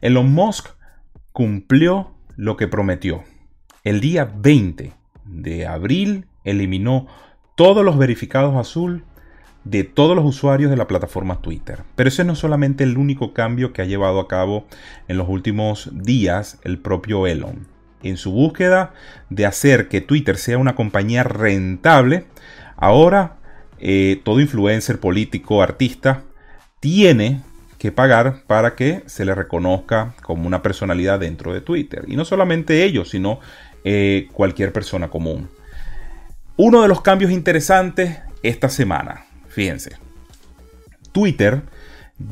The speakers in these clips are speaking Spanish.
Elon Musk cumplió lo que prometió. El día 20 de abril eliminó todos los verificados azul de todos los usuarios de la plataforma Twitter. Pero ese no es solamente el único cambio que ha llevado a cabo en los últimos días el propio Elon. En su búsqueda de hacer que Twitter sea una compañía rentable, ahora eh, todo influencer, político, artista, tiene que pagar para que se le reconozca como una personalidad dentro de Twitter. Y no solamente ellos, sino eh, cualquier persona común. Uno de los cambios interesantes esta semana, fíjense, Twitter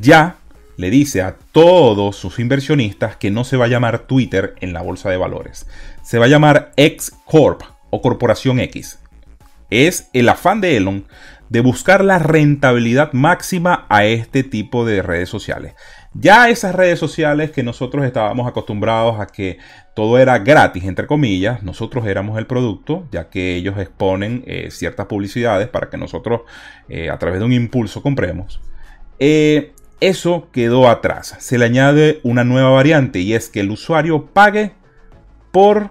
ya le dice a todos sus inversionistas que no se va a llamar Twitter en la bolsa de valores. Se va a llamar X Corp o Corporación X. Es el afán de Elon de buscar la rentabilidad máxima a este tipo de redes sociales. Ya esas redes sociales que nosotros estábamos acostumbrados a que todo era gratis, entre comillas, nosotros éramos el producto, ya que ellos exponen eh, ciertas publicidades para que nosotros eh, a través de un impulso compremos. Eh, eso quedó atrás. Se le añade una nueva variante y es que el usuario pague por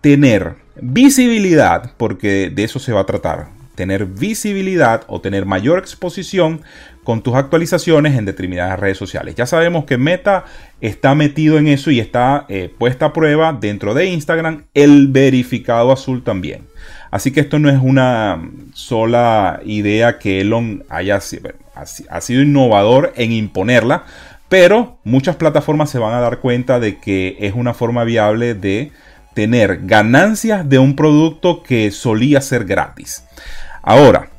tener visibilidad, porque de eso se va a tratar tener visibilidad o tener mayor exposición con tus actualizaciones en determinadas redes sociales. Ya sabemos que Meta está metido en eso y está eh, puesta a prueba dentro de Instagram el verificado azul también. Así que esto no es una sola idea que Elon haya ha sido innovador en imponerla, pero muchas plataformas se van a dar cuenta de que es una forma viable de tener ganancias de un producto que solía ser gratis. Ahora,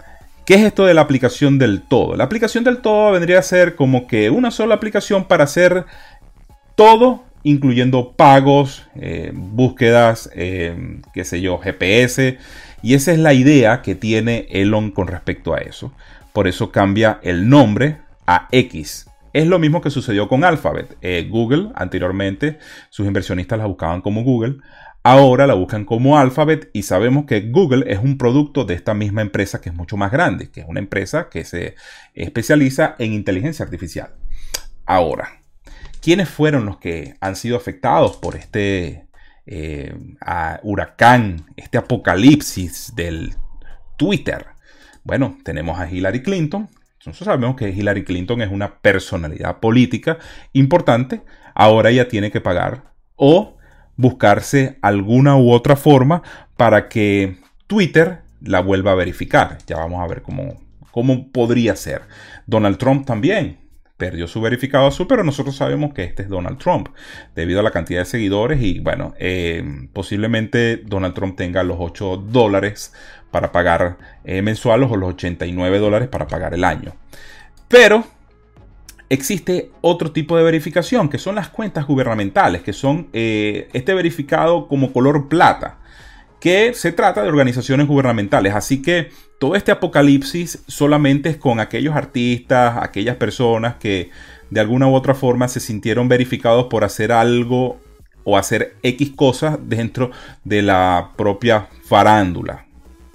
¿qué es esto de la aplicación del todo? La aplicación del todo vendría a ser como que una sola aplicación para hacer todo, incluyendo pagos, eh, búsquedas, eh, qué sé yo, GPS. Y esa es la idea que tiene Elon con respecto a eso. Por eso cambia el nombre a X. Es lo mismo que sucedió con Alphabet. Eh, Google, anteriormente, sus inversionistas la buscaban como Google. Ahora la buscan como Alphabet y sabemos que Google es un producto de esta misma empresa que es mucho más grande, que es una empresa que se especializa en inteligencia artificial. Ahora, ¿quiénes fueron los que han sido afectados por este eh, huracán, este apocalipsis del Twitter? Bueno, tenemos a Hillary Clinton. Nosotros sabemos que Hillary Clinton es una personalidad política importante. Ahora ella tiene que pagar o buscarse alguna u otra forma para que Twitter la vuelva a verificar. Ya vamos a ver cómo, cómo podría ser. Donald Trump también perdió su verificado azul, pero nosotros sabemos que este es Donald Trump, debido a la cantidad de seguidores y bueno, eh, posiblemente Donald Trump tenga los 8 dólares para pagar eh, mensuales o los 89 dólares para pagar el año. Pero existe otro tipo de verificación, que son las cuentas gubernamentales, que son eh, este verificado como color plata, que se trata de organizaciones gubernamentales. Así que todo este apocalipsis solamente es con aquellos artistas, aquellas personas que de alguna u otra forma se sintieron verificados por hacer algo o hacer X cosas dentro de la propia farándula.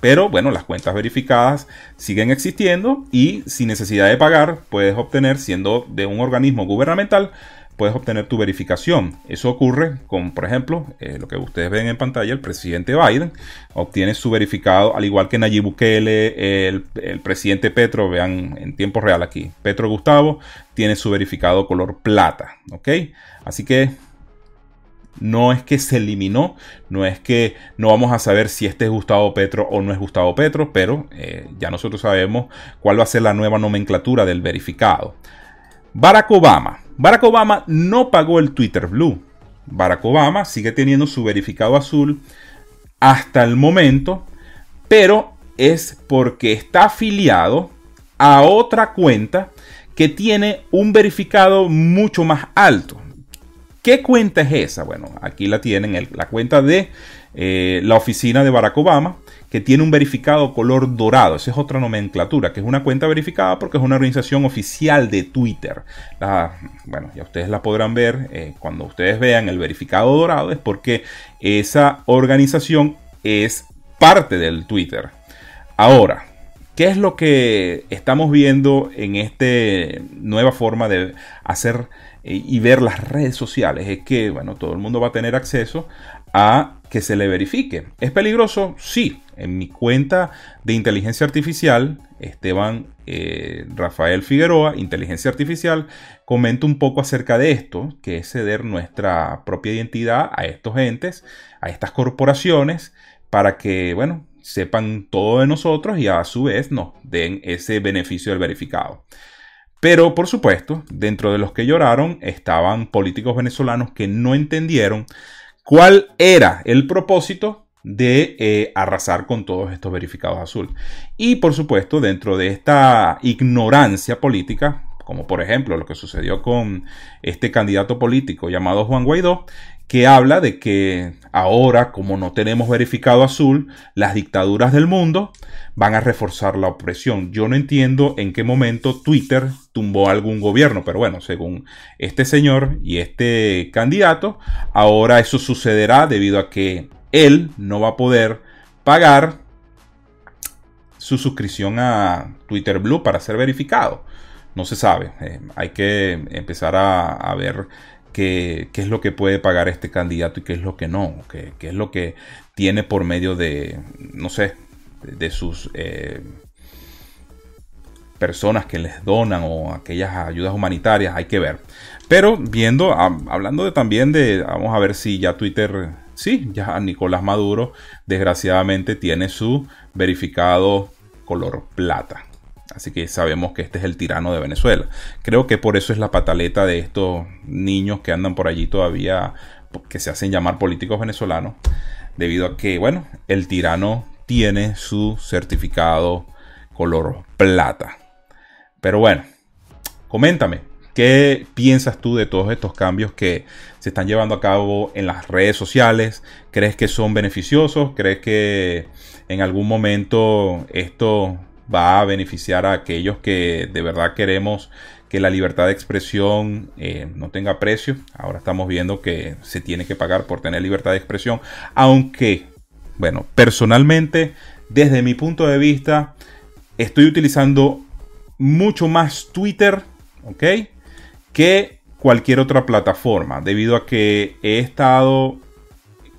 Pero bueno, las cuentas verificadas siguen existiendo y sin necesidad de pagar puedes obtener, siendo de un organismo gubernamental, puedes obtener tu verificación. Eso ocurre con, por ejemplo, eh, lo que ustedes ven en pantalla, el presidente Biden obtiene su verificado, al igual que Nayib Bukele, el, el presidente Petro, vean en tiempo real aquí, Petro Gustavo tiene su verificado color plata, ¿ok? Así que no es que se eliminó, no es que no vamos a saber si este es Gustavo Petro o no es Gustavo Petro, pero eh, ya nosotros sabemos cuál va a ser la nueva nomenclatura del verificado. Barack Obama. Barack Obama no pagó el Twitter Blue. Barack Obama sigue teniendo su verificado azul hasta el momento, pero es porque está afiliado a otra cuenta que tiene un verificado mucho más alto. ¿Qué cuenta es esa? Bueno, aquí la tienen, la cuenta de eh, la oficina de Barack Obama, que tiene un verificado color dorado. Esa es otra nomenclatura, que es una cuenta verificada porque es una organización oficial de Twitter. bueno, ya ustedes la podrán ver eh, cuando ustedes vean el verificado dorado, es porque esa organización es parte del Twitter. Ahora, ¿qué es lo que estamos viendo en esta nueva forma de hacer y ver las redes sociales es que, bueno, todo el mundo va a tener acceso a que se le verifique. ¿Es peligroso? Sí. En mi cuenta de inteligencia artificial, Esteban eh, Rafael Figueroa, inteligencia artificial, comento un poco acerca de esto, que es ceder nuestra propia identidad a estos entes, a estas corporaciones, para que, bueno, sepan todo de nosotros y a su vez nos den ese beneficio del verificado. Pero por supuesto, dentro de los que lloraron estaban políticos venezolanos que no entendieron cuál era el propósito de eh, arrasar con todos estos verificados azul. Y por supuesto, dentro de esta ignorancia política, como por ejemplo lo que sucedió con este candidato político llamado Juan Guaidó, que habla de que ahora, como no tenemos verificado azul, las dictaduras del mundo van a reforzar la opresión. Yo no entiendo en qué momento Twitter tumbó algún gobierno, pero bueno, según este señor y este candidato, ahora eso sucederá debido a que él no va a poder pagar su suscripción a Twitter Blue para ser verificado. No se sabe. Eh, hay que empezar a ver qué, es lo que puede pagar este candidato y qué es lo que no, qué, es lo que tiene por medio de, no sé, de, sus eh, personas que les donan o aquellas ayudas humanitarias, hay que ver. Pero viendo, hablando de, también de, vamos a ver si ya Twitter, sí, ya Nicolás Maduro desgraciadamente tiene su verificado color plata. Así que sabemos que este es el tirano de Venezuela. Creo que por eso es la pataleta de estos niños que andan por allí todavía, que se hacen llamar políticos venezolanos, debido a que, bueno, el tirano tiene su certificado color plata. Pero bueno, coméntame, ¿qué piensas tú de todos estos cambios que se están llevando a cabo en las redes sociales? ¿Crees que son beneficiosos? ¿Crees que en algún momento esto va a beneficiar a aquellos que de verdad queremos que la libertad de expresión eh, no tenga precio. Ahora estamos viendo que se tiene que pagar por tener libertad de expresión, aunque, bueno, personalmente, desde mi punto de vista, estoy utilizando mucho más Twitter, ¿ok? Que cualquier otra plataforma, debido a que he estado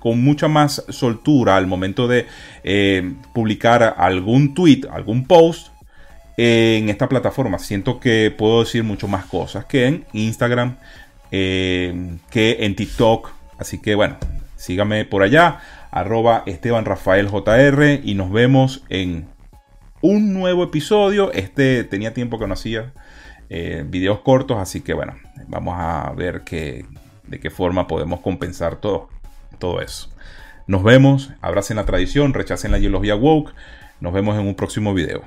con mucha más soltura al momento de eh, publicar algún tweet, algún post en esta plataforma. Siento que puedo decir mucho más cosas que en Instagram, eh, que en TikTok. Así que bueno, sígame por allá, arroba Esteban Rafael y nos vemos en un nuevo episodio. Este tenía tiempo que no hacía eh, videos cortos, así que bueno, vamos a ver que, de qué forma podemos compensar todo todo eso. Nos vemos, abracen la tradición, rechacen la ideología woke. Nos vemos en un próximo video.